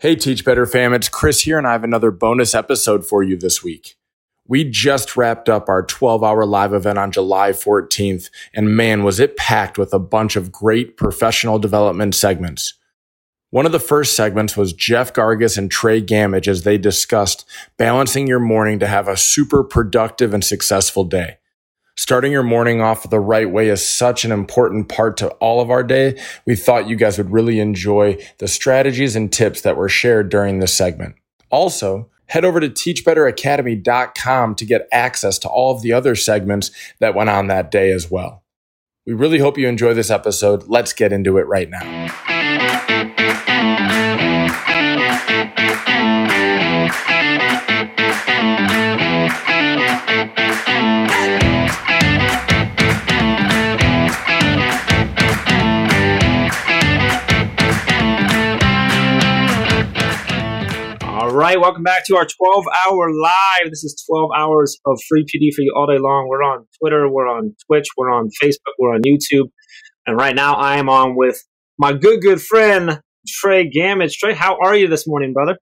Hey, Teach Better fam, it's Chris here, and I have another bonus episode for you this week. We just wrapped up our 12 hour live event on July 14th, and man, was it packed with a bunch of great professional development segments. One of the first segments was Jeff Gargas and Trey Gamage as they discussed balancing your morning to have a super productive and successful day. Starting your morning off the right way is such an important part to all of our day. We thought you guys would really enjoy the strategies and tips that were shared during this segment. Also, head over to teachbetteracademy.com to get access to all of the other segments that went on that day as well. We really hope you enjoy this episode. Let's get into it right now. All right, welcome back to our 12 hour live. This is 12 hours of free PD for you all day long. We're on Twitter, we're on Twitch, we're on Facebook, we're on YouTube. And right now I am on with my good, good friend, Trey Gamage. Trey, how are you this morning, brother?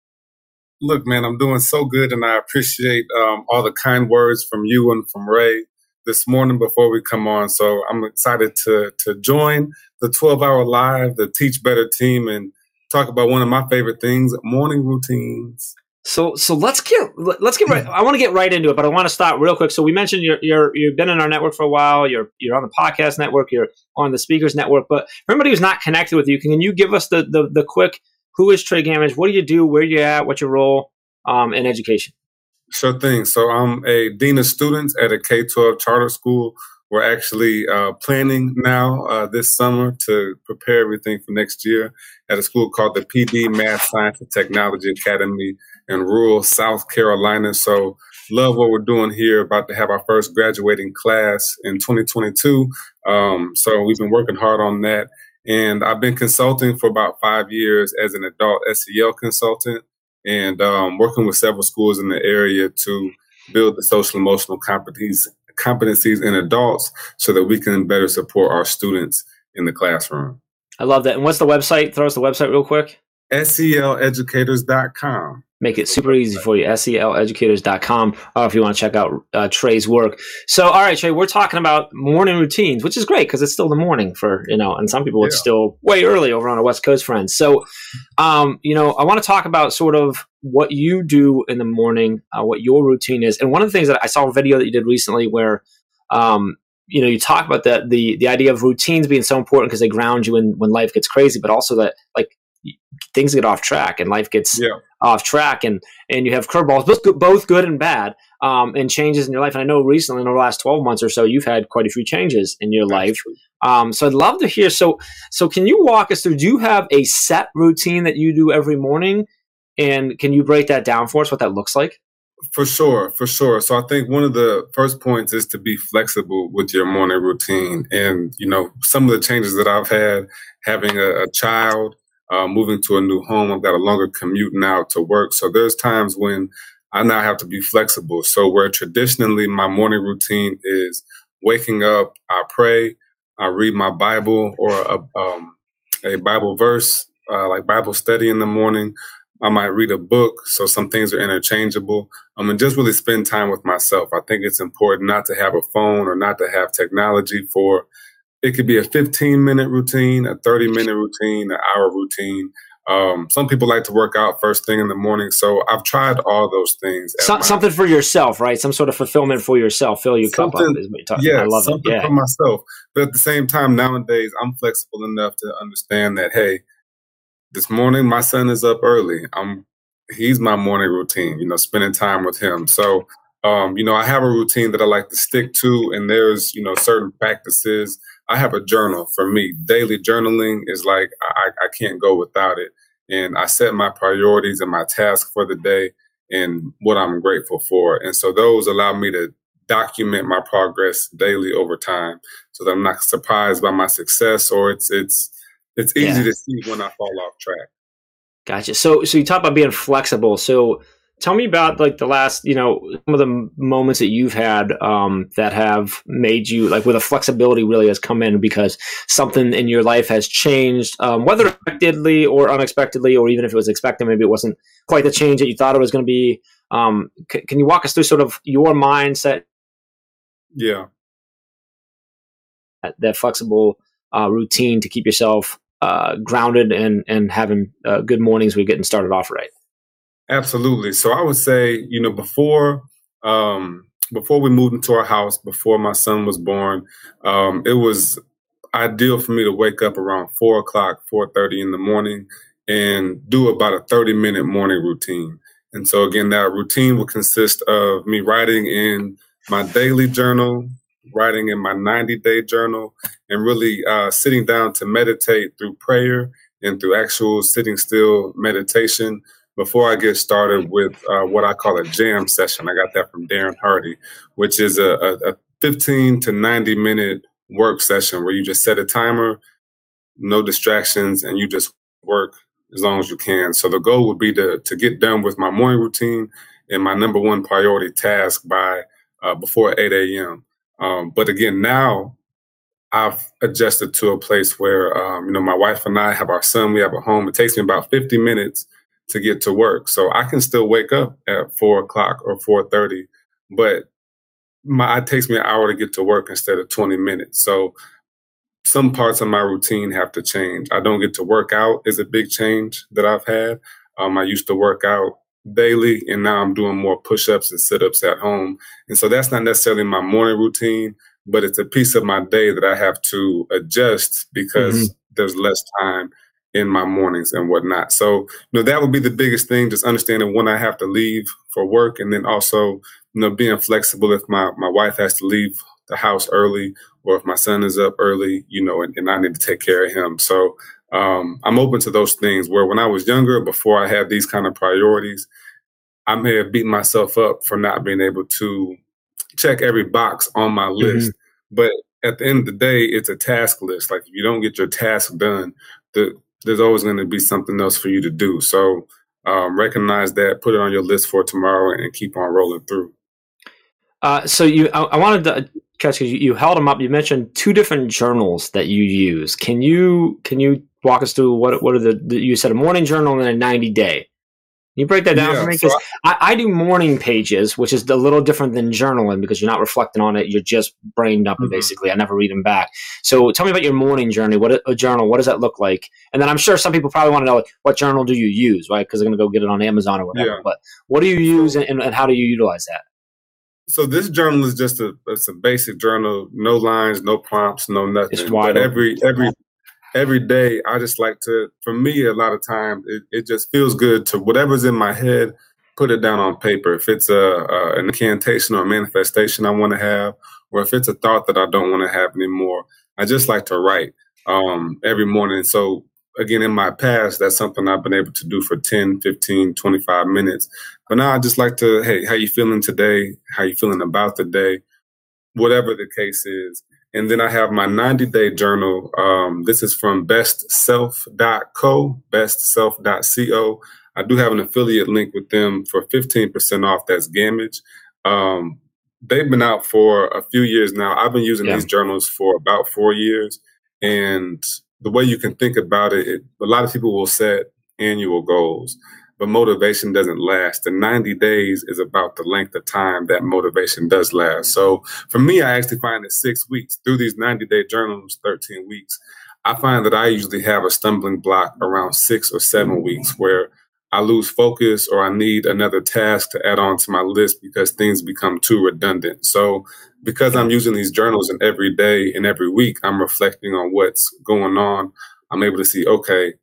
Look, man, I'm doing so good, and I appreciate um, all the kind words from you and from Rae this morning before we come on. So I'm excited to to join the 12 hour live, the Teach Better team, and talk about one of my favorite things: morning routines. So, so let's get let's get right. I want to get right into it, but I want to start real quick. So, we mentioned you're you're you've been in our network for a while. You're you're on the podcast network. You're on the speakers network. But for anybody who's not connected with you, can you give us the the, the quick who is Trey Gamage? What do you do? Where are you at? What's your role um, in education? Sure thing. So I'm a dean of students at a K 12 charter school. We're actually uh, planning now uh, this summer to prepare everything for next year at a school called the Pee Dee Math Science and Technology Academy in rural South Carolina. So love what we're doing here. About to have our first graduating class in 2022. Um, so we've been working hard on that. And I've been consulting for about five years as an adult SEL consultant and um, working with several schools in the area to build the social emotional competencies, competencies in adults so that we can better support our students in the classroom. I love that. And what's the website? Throw us the website real quick. SELeducators.com. Make it super easy for you. SELeducators.com or if you want to check out uh, Trey's work. So, all right, Trey, we're talking about morning routines, which is great because it's still the morning for, you know, and some people yeah. it's still way early over on our West Coast friends. So, um, you know, I want to talk about sort of what you do in the morning, uh, what your routine is. And one of the things that I saw a video that you did recently where, um, you know, you talk about that the the idea of routines being so important because they ground you in when life gets crazy, but also that like things get off track and life gets yeah. Off track and and you have curveballs both good, both good and bad um, and changes in your life. And i know recently in the last 12 months or so you've had quite a few changes in your That's life. um, so i'd love to hear so so can you walk us through do you have a set routine that you do every morning? And can you break that down for us what that looks like? For sure, for sure. So I think one of the first points is to be flexible with your morning routine. And, you know, some of the changes that I've had having a, a child, uh, moving to a new home. I've got a longer commute now to work. So there's times when I now have to be flexible. So where traditionally my morning routine is waking up, I pray, I read my Bible or a, um, a Bible verse, uh, like Bible study in the morning. I might read a book. So some things are interchangeable. Um, and just really spend time with myself. I think it's important not to have a phone or not to have technology for it could be a 15 minute routine, a 30 minute routine, an hour routine. Um, some people like to work out first thing in the morning. So I've tried all those things. So, something for yourself, right? Some sort of fulfillment for yourself. Fill your cup up is what you're talking yeah, I love something it. Yeah. for myself. But at the same time, nowadays, I'm flexible enough to understand that, hey, this morning my son is up early. I'm he's my morning routine, you know, spending time with him. So um, you know, I have a routine that I like to stick to, and there's, you know, certain practices. I have a journal for me. Daily journaling is like I, I can't go without it. And I set my priorities and my tasks for the day and what I'm grateful for. And so those allow me to document my progress daily over time so that I'm not surprised by my success or it's it's it's easy yeah. to see when I fall off track. Gotcha. So so you talk about being flexible. So tell me about like the last you know some of the moments that you've had um, that have made you like where the flexibility really has come in because something in your life has changed um, whether expectedly or unexpectedly or even if it was expected maybe it wasn't quite the change that you thought it was going to be. Um, c- can you walk us through sort of your mindset? Yeah. That, that flexible uh, routine to keep yourself uh, grounded and and having uh, good mornings you're getting started off right Absolutely. So I would say, you know, before um, before we moved into our house, before my son was born, um, it was ideal for me to wake up around four o'clock, four thirty in the morning, and do about a thirty minute morning routine. And so again, that routine would consist of me writing in my daily journal, writing in my 90 day journal, and really uh, sitting down to meditate through prayer and through actual sitting still meditation before I get started with uh, what I call a jam session, I got that from Darren Hardy, which is a, a, a 15 to 90 minute work session where you just set a timer, no distractions, and you just work as long as you can. So the goal would be to to get done with my morning routine and my number one priority task by uh, before 8 a.m. Um, but again, now I've adjusted to a place where um, you know my wife and I have our son. We have a home. It takes me about 50 minutes to get to work. So I can still wake up at four o'clock or four thirty, but my it takes me an hour to get to work instead of twenty minutes. So some parts of my routine have to change. I don't get to work out is a big change that I've had. Um, I used to work out daily, and now I'm doing more push-ups and sit-ups at home. And so that's not necessarily my morning routine, but it's a piece of my day that I have to adjust because mm-hmm. there's less time in my mornings and whatnot. So, you know, that would be the biggest thing, just understanding when I have to leave for work and then also, you know, being flexible if my, my wife has to leave the house early or if my son is up early, you know, and, and I need to take care of him. So um, I'm open to those things where when I was younger, before I had these kind of priorities, I may have beaten myself up for not being able to check every box on my list. Mm-hmm. But at the end of the day, it's a task list. Like if you don't get your task done, the there's always going to be something else for you to do. So um, recognize that, put it on your list for tomorrow, and keep on rolling through. Uh, so you, I, I, wanted to catch you, you held them up. You mentioned two different journals that you use. Can you can you walk us through what what are the, the you said a morning journal and a ninety day? You break that down yeah, for me? Because so I, I, do morning pages, which is a little different than journaling because you're not reflecting on it. You're just brain dumping, mm-hmm. basically. I never read them back. So tell me about your morning journey. What a journal? What does that look like? And then I'm sure some people probably want to know like, what journal do you use, right? Because they're going to go get it on Amazon or whatever. Yeah. But what do you use, and, and how do you utilize that? So this journal is just a it's a basic journal, no lines, no prompts, no nothing. It's wide but every every every day i just like to for me a lot of times it, it just feels good to whatever's in my head put it down on paper. If it's a, a an incantation or manifestation i want to have or if it's a thought that i don't want to have anymore i just like to write um, every morning. So again in my past that's something i've been able to do for 10 15 25 minutes. But now i just like to hey how you feeling today? How you feeling about the day? Whatever the case is and then I have my 90 day journal. Um, this is from bestself.co, bestself.co. I do have an affiliate link with them for 15% off. That's Gamage. Um, they've been out for a few years now. I've been using yeah. these journals for about four years. And the way you can think about it, it, a lot of people will set annual goals but motivation doesn't last. The 90 days is about the length of time that motivation does last. So for me, I actually find that six weeks through these 90 day journals, 13 weeks, I find that I usually have a stumbling block around six or seven weeks where I lose focus or I need another task to add on to my list because things become too redundant. So because I'm using these journals and every day and every week, I'm reflecting on what's going on. I'm able to see, okay,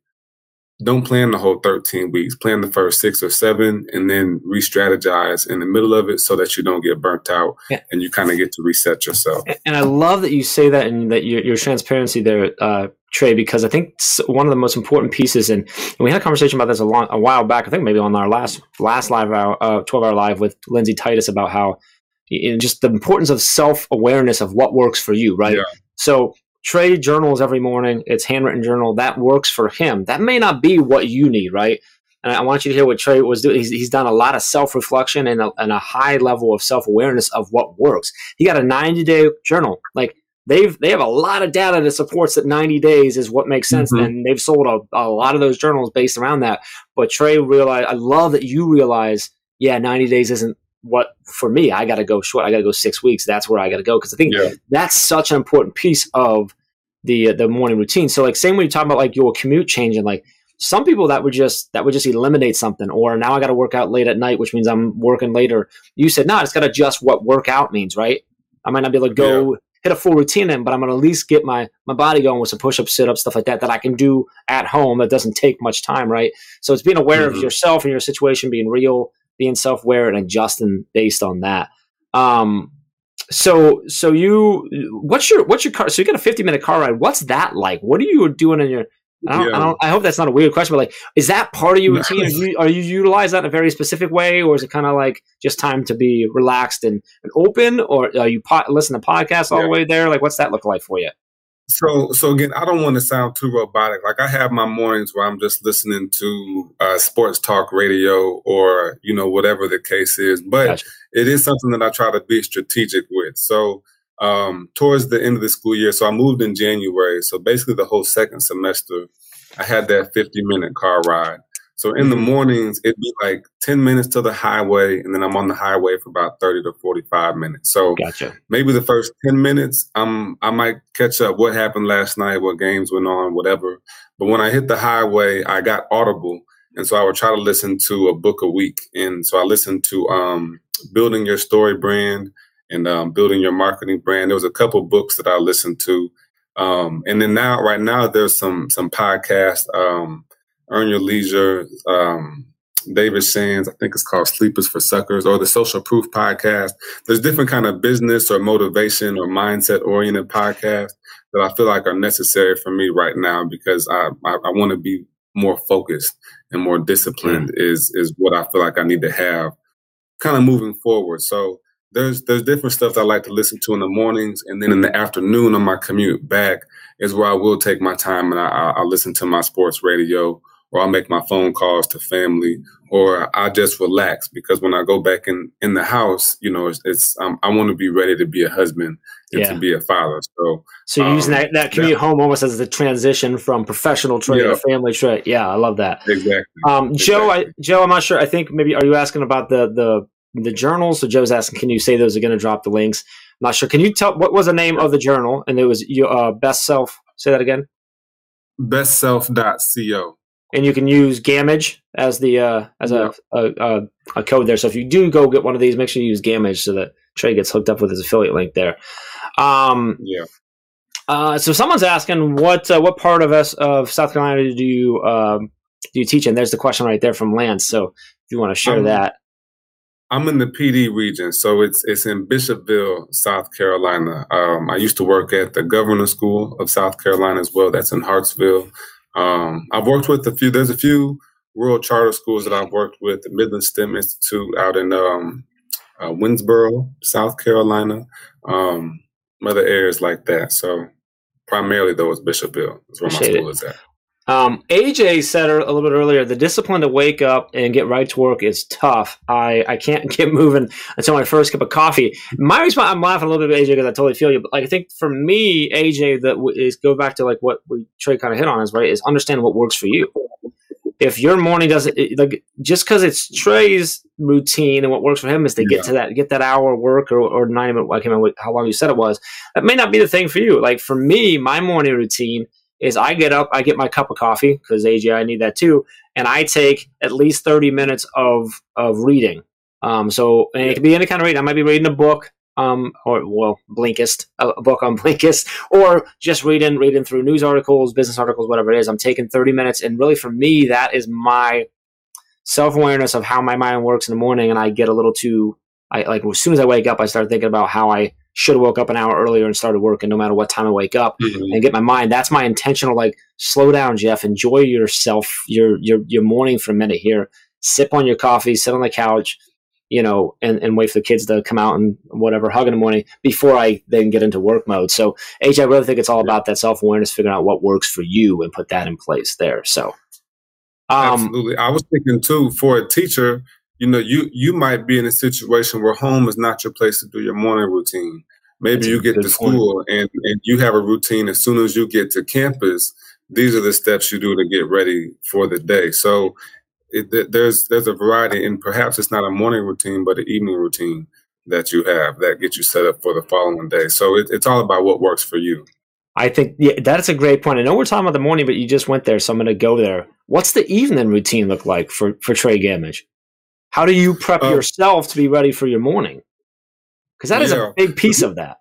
don't plan the whole 13 weeks. Plan the first six or seven and then re strategize in the middle of it so that you don't get burnt out yeah. and you kind of get to reset yourself. And I love that you say that and that your, your transparency there, uh, Trey, because I think one of the most important pieces, and, and, we had a conversation about this a, long, a while back, I think maybe on our last last live hour, uh, 12 hour live with Lindsay Titus about how you know, just the importance of self awareness of what works for you, right? Yeah. So Trey journals every morning. It's handwritten journal that works for him. That may not be what you need, right? and I want you to hear what Trey was doing. He's, he's done a lot of self reflection and a, and a high level of self awareness of what works. He got a 90 day journal. Like they've they have a lot of data that supports that 90 days is what makes sense, mm-hmm. and they've sold a, a lot of those journals based around that. But Trey realized, I love that you realize, yeah, 90 days isn't what for me. I got to go short. I got to go six weeks. That's where I got to go because I think yeah. that's such an important piece of the the morning routine. So like same when you talk about like your commute changing, like some people that would just that would just eliminate something or now i got to work out late at night which means i'm working later you said no it's got to adjust what workout means right i might not be able to go yeah. hit a full routine in but i'm going to at least get my my body going with some push-ups sit-ups stuff like that that i can do at home that doesn't take much time right so it's being aware mm-hmm. of yourself and your situation being real being self-aware and adjusting based on that um so so you what's your what's your car so you got a 50 minute car ride what's that like what are you doing in your I don't, yeah. I don't. I hope that's not a weird question, but like, is that part of your routine? Are you, are you utilize that in a very specific way, or is it kind of like just time to be relaxed and, and open, or are you po- listen to podcasts all yeah. the way there? Like, what's that look like for you? So, so again, I don't want to sound too robotic. Like I have my mornings where I'm just listening to uh, sports talk radio or you know whatever the case is. But gotcha. it is something that I try to be strategic with. So um, towards the end of the school year. So I moved in January. So basically, the whole second semester, I had that 50 minute car ride. So in the mm-hmm. mornings, it'd be like 10 minutes to the highway, and then I'm on the highway for about 30 to 45 minutes. So gotcha. maybe the first 10 minutes, um, I might catch up what happened last night, what games went on, whatever. But when I hit the highway, I got Audible. And so I would try to listen to a book a week. And so I listened to um, Building Your Story Brand and um, building your marketing brand. There was a couple books that I listened to, um, and then now, right now, there's some some podcasts. Um, Earn Your Leisure, um, David Sands, I think it's called Sleepers for Suckers, or the Social Proof podcast. There's different kind of business or motivation or mindset oriented podcasts that I feel like are necessary for me right now because I I, I want to be more focused and more disciplined. Mm-hmm. Is is what I feel like I need to have, kind of moving forward. So there's there's different stuff I like to listen to in the mornings, and then in the afternoon on my commute back is where I will take my time and I, I listen to my sports radio, or I'll make my phone calls to family, or I just relax because when I go back in in the house, you know, it's, it's um, I want to be ready to be a husband and yeah. to be a father. So, so you're um, using that, that commute home almost as the transition from professional Trey yeah. to family Trey. Yeah, I love that. Exactly. Um, Joe, I, Joe, I'm not sure. I think maybe are you asking about the the the journals. So Joe's asking, can you say those are going to drop the links? I'm not sure. Can you tell what was the name of the journal? And it was your uh, best self. Say that again. Bestself.co. And you can use Gamage as the uh, as a, a, a, a, code there. So if you do go get one of these, make sure you use Gamage so that Trey gets hooked up with his affiliate link there. Um, yeah. Uh, so someone's asking what uh, what part of us of South Carolina do you um, do you teach in? There's the question right there from Lance. So if you want to share um, that. I'm in the Pee Dee region, so it's it's in Bishopville, South Carolina. Um, I used to work at the Governor School of South Carolina as well. That's in Hartsville. Um, I've worked with a few. There's a few rural charter schools that I've worked with. The Midland STEM Institute out in um, uh, Winnsboro, South Carolina. Um, other areas like that. So primarily, though, it's Bishopville. Is where Appreciate my school it. is at. Um, AJ said a little bit earlier, the discipline to wake up and get right to work is tough. I, I can't get moving until my first cup of coffee. My response, I'm laughing a little bit, AJ, because I totally feel you. But like, I think for me, AJ, that is go back to like what we Trey kind of hit on is right is understand what works for you. If your morning doesn't like just because it's Trey's routine and what works for him is to yeah. get to that get that hour work or, or ninety minute. I can't remember how long you said it was. That may not be the thing for you. Like for me, my morning routine is I get up, I get my cup of coffee because AJ, I need that too, and I take at least thirty minutes of of reading. Um, so it can be any kind of reading. I might be reading a book, um, or well, Blinkist, a book on Blinkist, or just reading reading through news articles, business articles, whatever it is. I'm taking thirty minutes, and really for me, that is my self awareness of how my mind works in the morning, and I get a little too. I like as soon as I wake up, I start thinking about how I should have woke up an hour earlier and started working no matter what time I wake up mm-hmm. and get my mind. That's my intentional like slow down, Jeff. Enjoy yourself, your your your morning for a minute here. Sip on your coffee, sit on the couch, you know, and, and wait for the kids to come out and whatever, hug in the morning before I then get into work mode. So AJ, I really think it's all about that self awareness, figuring out what works for you and put that in place there. So Um, Absolutely. I was thinking too for a teacher, you know, you you might be in a situation where home is not your place to do your morning routine. Maybe you get to school and, and you have a routine as soon as you get to campus. These are the steps you do to get ready for the day. So it, there's there's a variety, and perhaps it's not a morning routine, but an evening routine that you have that gets you set up for the following day. So it, it's all about what works for you. I think yeah, that's a great point. I know we're talking about the morning, but you just went there, so I'm going to go there. What's the evening routine look like for for Trey Gamage? How do you prep uh, yourself to be ready for your morning? Because that yeah. is a big piece of that.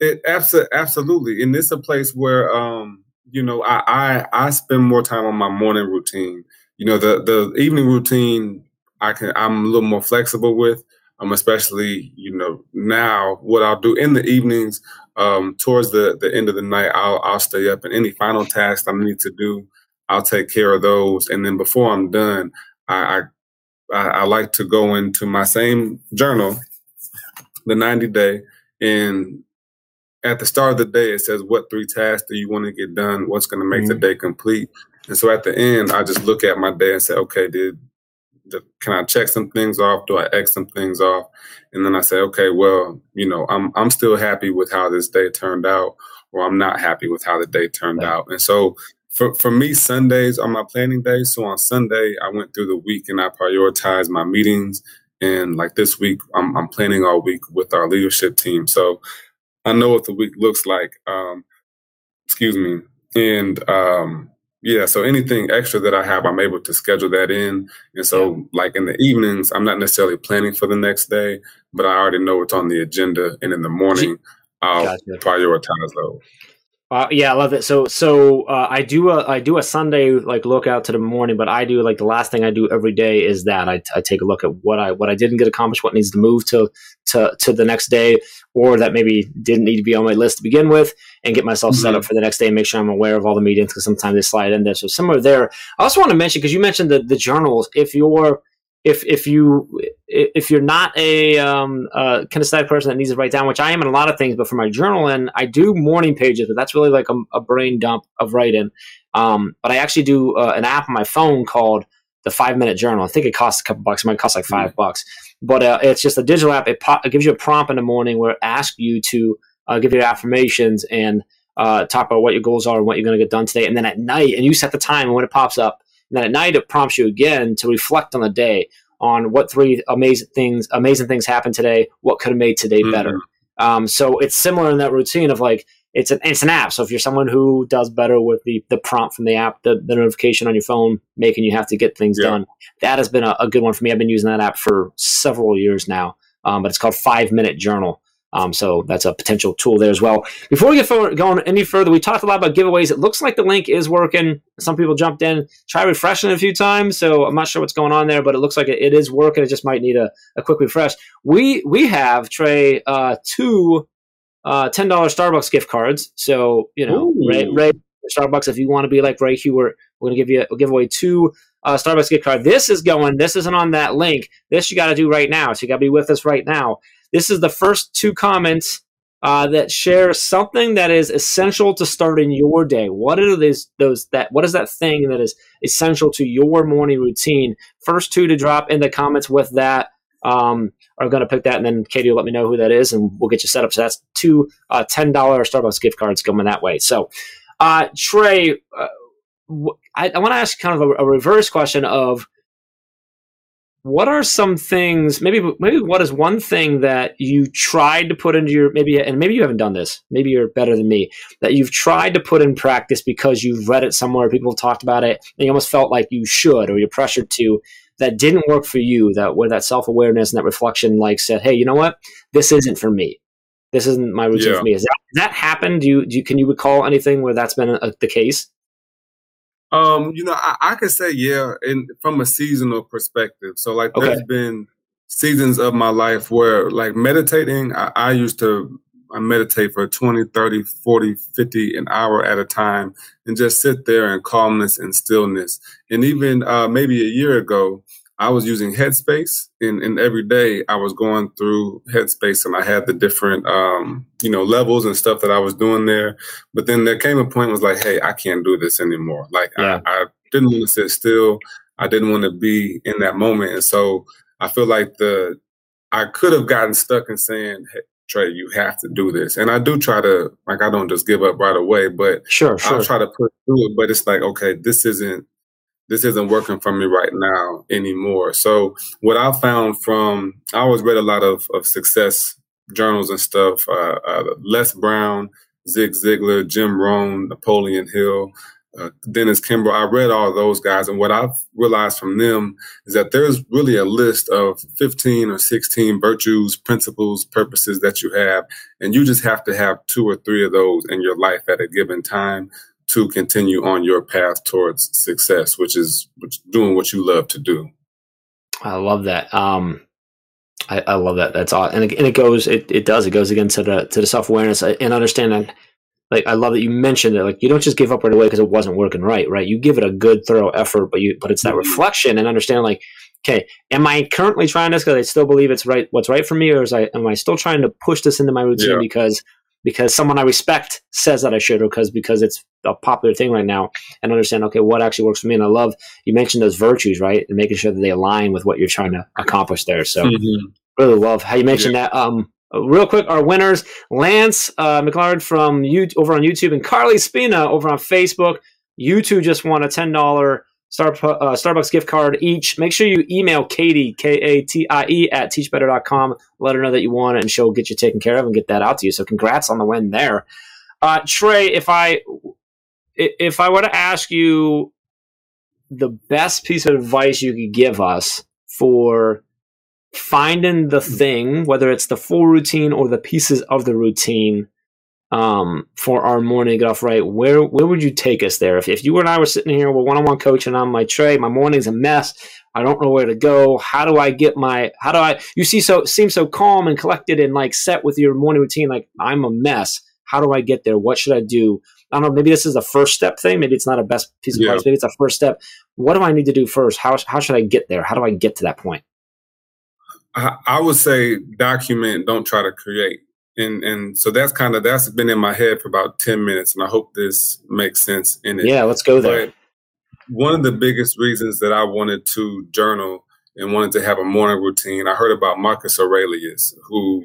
It absolutely, and it's a place where um, you know I, I I spend more time on my morning routine. You know, the the evening routine I can I'm a little more flexible with. Um, especially you know now what I'll do in the evenings um, towards the the end of the night I'll I'll stay up and any final tasks I need to do I'll take care of those and then before I'm done I I, I like to go into my same journal the 90 day and at the start of the day it says what three tasks do you want to get done what's going to make mm-hmm. the day complete and so at the end I just look at my day and say okay did can I check some things off? Do I X some things off? And then I say, okay, well, you know, I'm I'm still happy with how this day turned out, or I'm not happy with how the day turned yeah. out. And so for, for me, Sundays are my planning days. So on Sunday, I went through the week and I prioritized my meetings. And like this week, I'm, I'm planning all week with our leadership team. So I know what the week looks like. Um, excuse me. And um, yeah, so anything extra that I have, I'm able to schedule that in. And so, yeah. like in the evenings, I'm not necessarily planning for the next day, but I already know what's on the agenda. And in the morning, I'll gotcha. prioritize those. Uh, yeah, I love it. So, so uh, I do a I do a Sunday like look out to the morning, but I do like the last thing I do every day is that I, I take a look at what I what I didn't get accomplished, what needs to move to to to the next day, or that maybe didn't need to be on my list to begin with, and get myself mm-hmm. set up for the next day. and Make sure I'm aware of all the meetings because sometimes they slide in there. So somewhere there, I also want to mention because you mentioned the the journals. If you're if if you if you're not a um, uh, kinesthetic person that needs to write down, which I am in a lot of things, but for my journal and I do morning pages, but that's really like a, a brain dump of writing. Um, but I actually do uh, an app on my phone called the Five Minute Journal. I think it costs a couple bucks. It might cost like 5 mm-hmm. bucks, but uh, it's just a digital app. It, po- it, gives you a prompt in the morning where it asks you to uh, give your affirmations and uh, talk about what your goals are and what you're going to get done today. And then at night, and you set the time, and when it pops up, and then at night, it prompts you again to reflect on the day, on what three amazing things amazing things happened today, what could have made today mm-hmm. better. Um, so it's similar in that routine of like it's an it's an app. So if you're someone who does better with the the prompt from the app, the, the notification on your phone making you have to get things yeah. done, that has been a, a, good one for me. I've been using that app for several years now. Um, but it's called Five Minute Journal. Um, so that's a potential tool there as well. Before we get forward, going any further, we talked a lot about giveaways. It looks like the link is working. Some people jumped in, try refreshing a few times. So I'm not sure what's going on there, but it looks like it, it is working. It just might need a, a quick refresh. We we have Trey uh, two uh, ten dollars Starbucks gift cards. So you know, Rae, Rae Starbucks. If you want to be like Rae Hughart, we're gonna give you we'll give away two uh, Starbucks gift card. This is going. This isn't on that link. This you got to do right now. So you got to be with us right now. This is the first two comments uh, that share something that is essential to starting your day. What are those those that what is that thing that is essential to your morning routine? First two to drop in the comments with that um, are going to pick that, and then Katie will let me know who that is, and we'll get you set up. So that's two uh, ten dollar Starbucks gift cards coming that way. So uh, Trey, uh, I, I want to ask kind of a, a reverse question of what are some things maybe maybe what is one thing that you tried to put into your maybe and maybe you haven't done this maybe you're better than me that you've tried to put in practice because you've read it somewhere people have talked about it and you almost felt like you should or you're pressured to that didn't work for you that where that self-awareness and that reflection like said hey you know what? This isn't for me. This isn't my routine yeah. for me. Is that, that happened? Do you, do you can you recall anything where that's been a, the case um, you know, I, I could say yeah, and from a seasonal perspective. So like okay. there's been seasons of my life where like meditating, I, I used to I meditate for 20, 30, 40, 50 an hour at a time and just sit there in calmness and stillness. And even uh, maybe a year ago, I was using Headspace, and, and every day I was going through Headspace, and I had the different, um, you know, levels and stuff that I was doing there. But then there came a point was like, hey, I can't do this anymore. Like yeah. I, I, didn't want to sit still. I didn't want to be in that moment. And so I feel like the I could have gotten stuck in saying, hey, Trey, you have to do this. And I do try to like I don't just give up right away, but sure, sure. I'll try to push through it. But it's like, okay, this isn't this isn't working for me right now anymore. So what I found from I always read a lot of, of success journals and stuff. Uh, uh, Les Brown, Zig Ziglar, Jim Rohn, Napoleon Hill, uh, Dennis Kimbro. I read all those guys, and what I've realized from them is that there's really a list of 15 or 16 virtues, principles, purposes that you have, and you just have to have two or three of those in your life at a given time to continue on your path towards success, which is doing what you love to do. I love that. Um, I, I, love that. That's all, and it, and it goes. It, it does. It goes again to the to the self awareness and understanding. Like I love that you mentioned it. Like you don't just give up right away because it wasn't working right. Right. You give it a good, thorough effort, but you but it's that mm-hmm. reflection and understanding, Like, okay, am I currently trying this because I still believe it's right? What's right for me, or is I am I still trying to push this into my routine yeah. because because someone I respect says that I should, or because because it's a popular thing right now, and understand okay what actually works for me. And I love you mentioned those virtues, right, and making sure that they align with what you're trying to accomplish there. So mm-hmm. really love how you mentioned yeah. that. Um, real quick, our winners: Lance uh, McLaren from you over on YouTube and Carly Spina over on Facebook. You two just won a ten dollar Star, uh, Starbucks gift card each. Make sure you email Katie, K A T I E, at teachbetter.com. Let her know that you want it, and she'll get you taken care of and get that out to you. So, congrats on the win there. Uh, Trey, if I if I were to ask you the best piece of advice you could give us for finding the thing, whether it's the full routine or the pieces of the routine um, for our morning get off right, where where would you take us there? If, if you and I were sitting here with one on one coaching on my tray, my morning's a mess. I don't know where to go. How do I get my? How do I? You see, so seem so calm and collected and like set with your morning routine. Like I'm a mess. How do I get there? What should I do? I don't know. Maybe this is a first step thing. Maybe it's not a best piece of yeah. advice. Maybe it's a first step. What do I need to do first? How how should I get there? How do I get to that point? I, I would say document. Don't try to create and and so that's kind of that's been in my head for about 10 minutes and i hope this makes sense in it. Yeah let's go there. But one of the biggest reasons that i wanted to journal and wanted to have a morning routine i heard about marcus aurelius who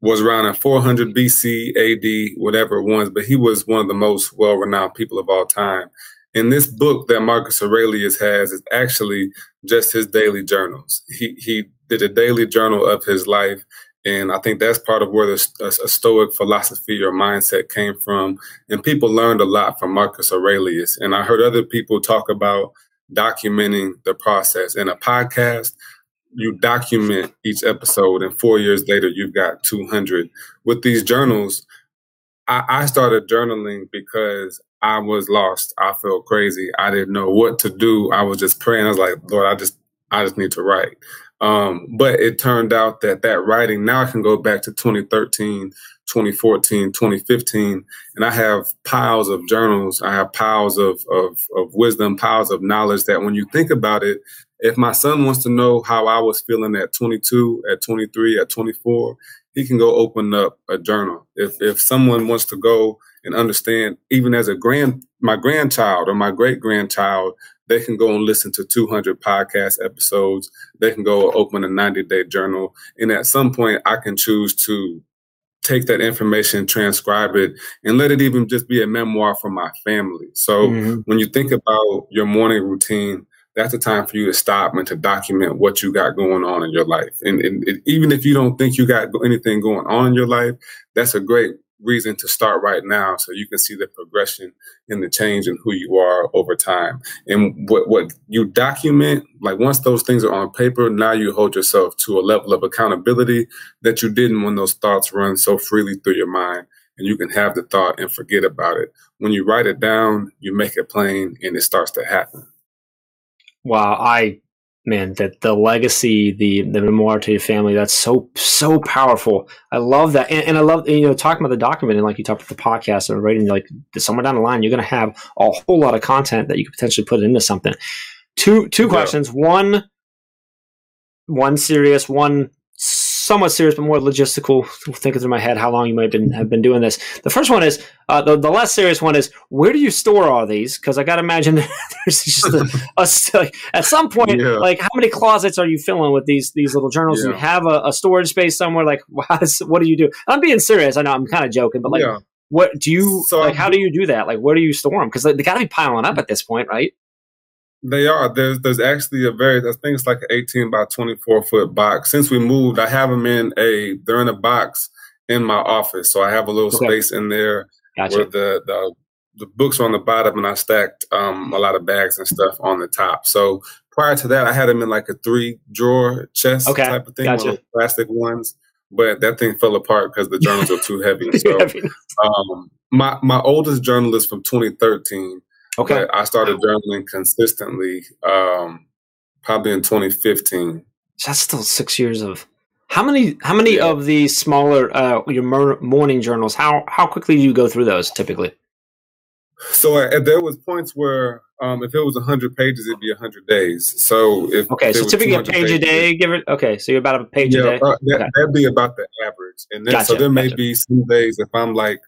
was around in 400 bc ad whatever it was but he was one of the most well-renowned people of all time. And this book that marcus aurelius has is actually just his daily journals. He he did a daily journal of his life and I think that's part of where the a, Stoic philosophy or mindset came from. And people learned a lot from Marcus Aurelius. And I heard other people talk about documenting the process. In a podcast, you document each episode, and four years later, you've got 200. With these journals, I, I started journaling because I was lost. I felt crazy. I didn't know what to do. I was just praying. I was like, Lord, I just I just need to write. Um, but it turned out that that writing now I can go back to 2013, 2014, 2015, and I have piles of journals. I have piles of, of, of wisdom, piles of knowledge that when you think about it, if my son wants to know how I was feeling at 22, at 23, at 24, he can go open up a journal. If if someone wants to go and understand, even as a grand my grandchild or my great grandchild, they can go and listen to 200 podcast episodes. They can go open a 90 day journal. And at some point, I can choose to take that information, transcribe it, and let it even just be a memoir for my family. So mm-hmm. when you think about your morning routine, that's the time for you to stop and to document what you got going on in your life. And, and it, even if you don't think you got anything going on in your life, that's a great reason to start right now so you can see the progression and the change in who you are over time. And what, what you document, like once those things are on paper, now you hold yourself to a level of accountability that you didn't when those thoughts run so freely through your mind. And you can have the thought and forget about it. When you write it down, you make it plain and it starts to happen. Wow, I man that the legacy the the memoir to your family that's so so powerful. I love that. And, and i love you know talking about the document and like you talked about the podcast or writing like somewhere down the line you're going to have a whole lot of content that you could potentially put into something. Two two yeah. questions. One one serious one somewhat serious, but more logistical. Thinking through my head how long you might have been, have been doing this. The first one is uh, the, the less serious one is where do you store all these? Because I got to imagine there's just a, a, at some point, yeah. like how many closets are you filling with these these little journals? Yeah. Do you have a, a, storage space somewhere? Like, does, what do you do? I'm being serious. I know I'm kind of joking, but like, yeah. what do you so like? How do you do that? Like, where do you store them? Because they got to be piling up at this point, right? They are. There's there's actually a very I think it's like an 18 by 24 foot box. Since we moved, I have them in a they're in a box in my office. So I have a little okay. space in there gotcha. where the, the the books are on the bottom and I stacked um, a lot of bags and stuff on the top. So prior to that, I had them in like a three drawer chest okay. type of thing, gotcha. plastic ones. But that thing fell apart because the journals are too heavy. So um, my my oldest journal is from 2013 Okay. But I started journaling consistently um, probably in 2015. That's still six years of. How many? How many yeah. of the smaller uh, your morning journals? How how quickly do you go through those typically? So uh, there was points where um, if it was 100 pages, it'd be 100 days. So if okay, so typically a page pages, a day, give it okay. So you're about a page yeah, a day. Uh, that, okay. That'd be about the average, and then gotcha, so there may gotcha. be some days if I'm like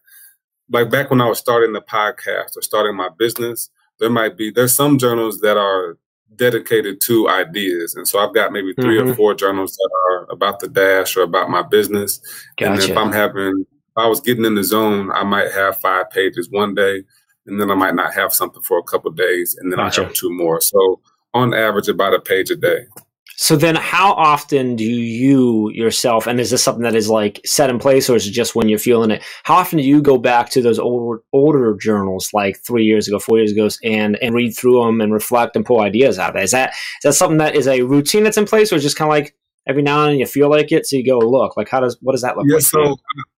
like back when I was starting the podcast or starting my business, there might be there's some journals that are dedicated to ideas, and so I've got maybe 3 mm-hmm. or four journals that are about the dash or about my business. Gotcha. And if I'm having, if I was getting in the zone, I might have five pages one day, and then I might not have something for a couple days, and then gotcha. I have two more. So on average, about a page a day. So then, how often do you yourself, and is this something that is like set in place, or is it just when you're feeling it? How often do you go back to those older older journals, like three years ago, four years ago, and and read through them and reflect and pull ideas out of it? Is that is that something that is a routine that's in place, or just kind of like every now and then you feel like it, so you go look like how does what does that look yeah, like? So uh,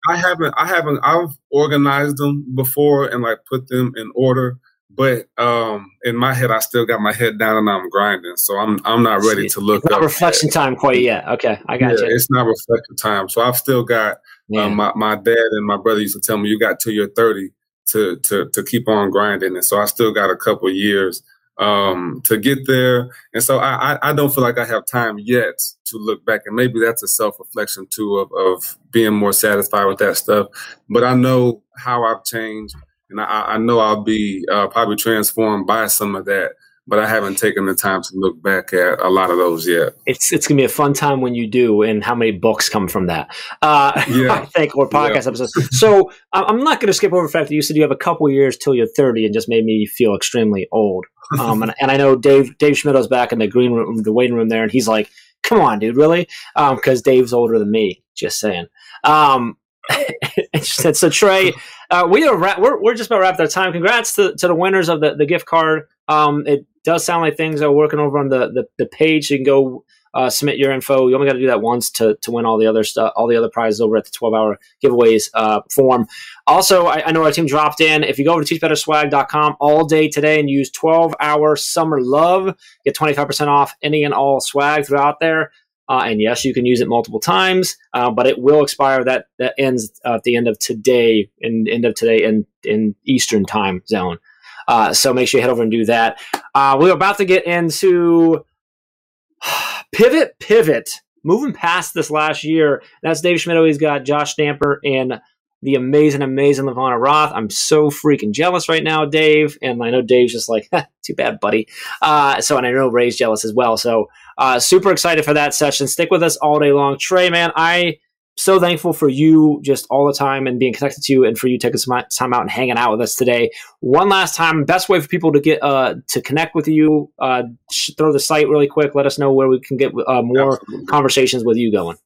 I haven't I haven't I've organized them before and like put them in order but um, in my head, I still got my head down and I'm grinding. So I'm I'm not ready to look. It's not reflection time quite yet. Okay, I got yeah, you. It's not reflection time. So I've still got um, my my dad and my brother used to tell me you got till you're 30 to to to keep on grinding, and so I still got a couple years um, to get there. And so I, I, I don't feel like I have time yet to look back, and maybe that's a self reflection too of of being more satisfied with that stuff. But I know how I've changed and I, I know I'll be uh, probably transformed by some of that. But I haven't taken the time to look back at a lot of those yet. It's it's gonna be a fun time when you do, and how many books come from that? Uh, yeah. I think or podcast yeah. episodes. So I'm not gonna skip over the fact that you said you have a couple years till you're 30, and just made me feel extremely old. Um, and, and I know Dave Dave Schmidt's back in the green room, the waiting room there, and he's like, "Come on, dude, really?" Because um, Dave's older than me. Just saying. Um, so Trey, uh, we are ra- we're, we're just about wrapped our time. Congrats to, to the winners of the, the gift card. Um, it does sound like things are working over on the, the, the page. You can go uh, submit your info. You only got to do that once to, to win all the other stuff, all the other prizes over at the 12 hour giveaways uh, form. Also, I, I, know our team dropped in. If you go over to teachbetterswag.com all day today and use 12 hour summer love, get 25% off any and all swag throughout there. Uh, and yes, you can use it multiple times, uh, but it will expire. That that ends at the end of today, in end of today in in Eastern time zone. Uh, so make sure you head over and do that. Uh, we're about to get into pivot, pivot. Moving past this last year, that's Dave Schmidt. He's got Josh Stamper and the amazing, amazing LaVonna Roth. I'm so freaking jealous right now, Dave. And I know Dave's just like, too bad, buddy. Uh, so, and I know Rae's jealous as well. So, uh, super excited for that session. Stick with us all day long. Trey, man, I so thankful for you just all the time and being connected to you and for you taking some time out and hanging out with us today. One last time, best way for people to get uh, to connect with you, uh, throw the site really quick. Let us know where we can get uh, more Absolutely. conversations with you going.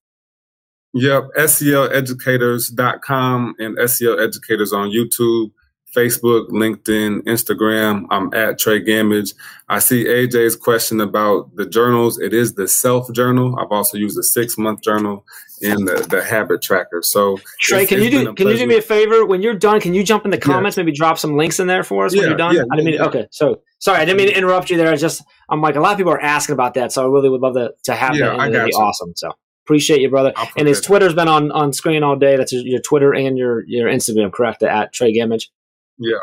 Yep, SELeducators.com and SEL Educators on YouTube, Facebook, LinkedIn, Instagram. I'm at Trey Gamage. I see AJ's question about the journals. It is the self journal. I've also used a six month journal and the, the habit tracker. So Trey, can you do can you do me a favor when you're done? Can you jump in the comments? Yeah. Maybe drop some links in there for us yeah, when you're done. Yeah, I didn't mean to, okay. So sorry, I didn't mean to interrupt you there. I just I'm like a lot of people are asking about that, so I really would love to to have that. And it'd be you. awesome. So Appreciate you, brother. And his Twitter's been on, on screen all day. That's your Twitter and your your Instagram, correct? At Trey Gamage. Yeah.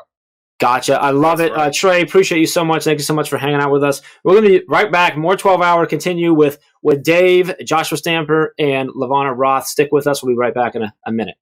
Gotcha. I love That's it. Right. Uh, Trey, appreciate you so much. Thank you so much for hanging out with us. We're going to be right back. More 12 hour continue with, with Dave, Joshua Stamper, and LaVonna Roth. Stick with us. We'll be right back in a, a minute.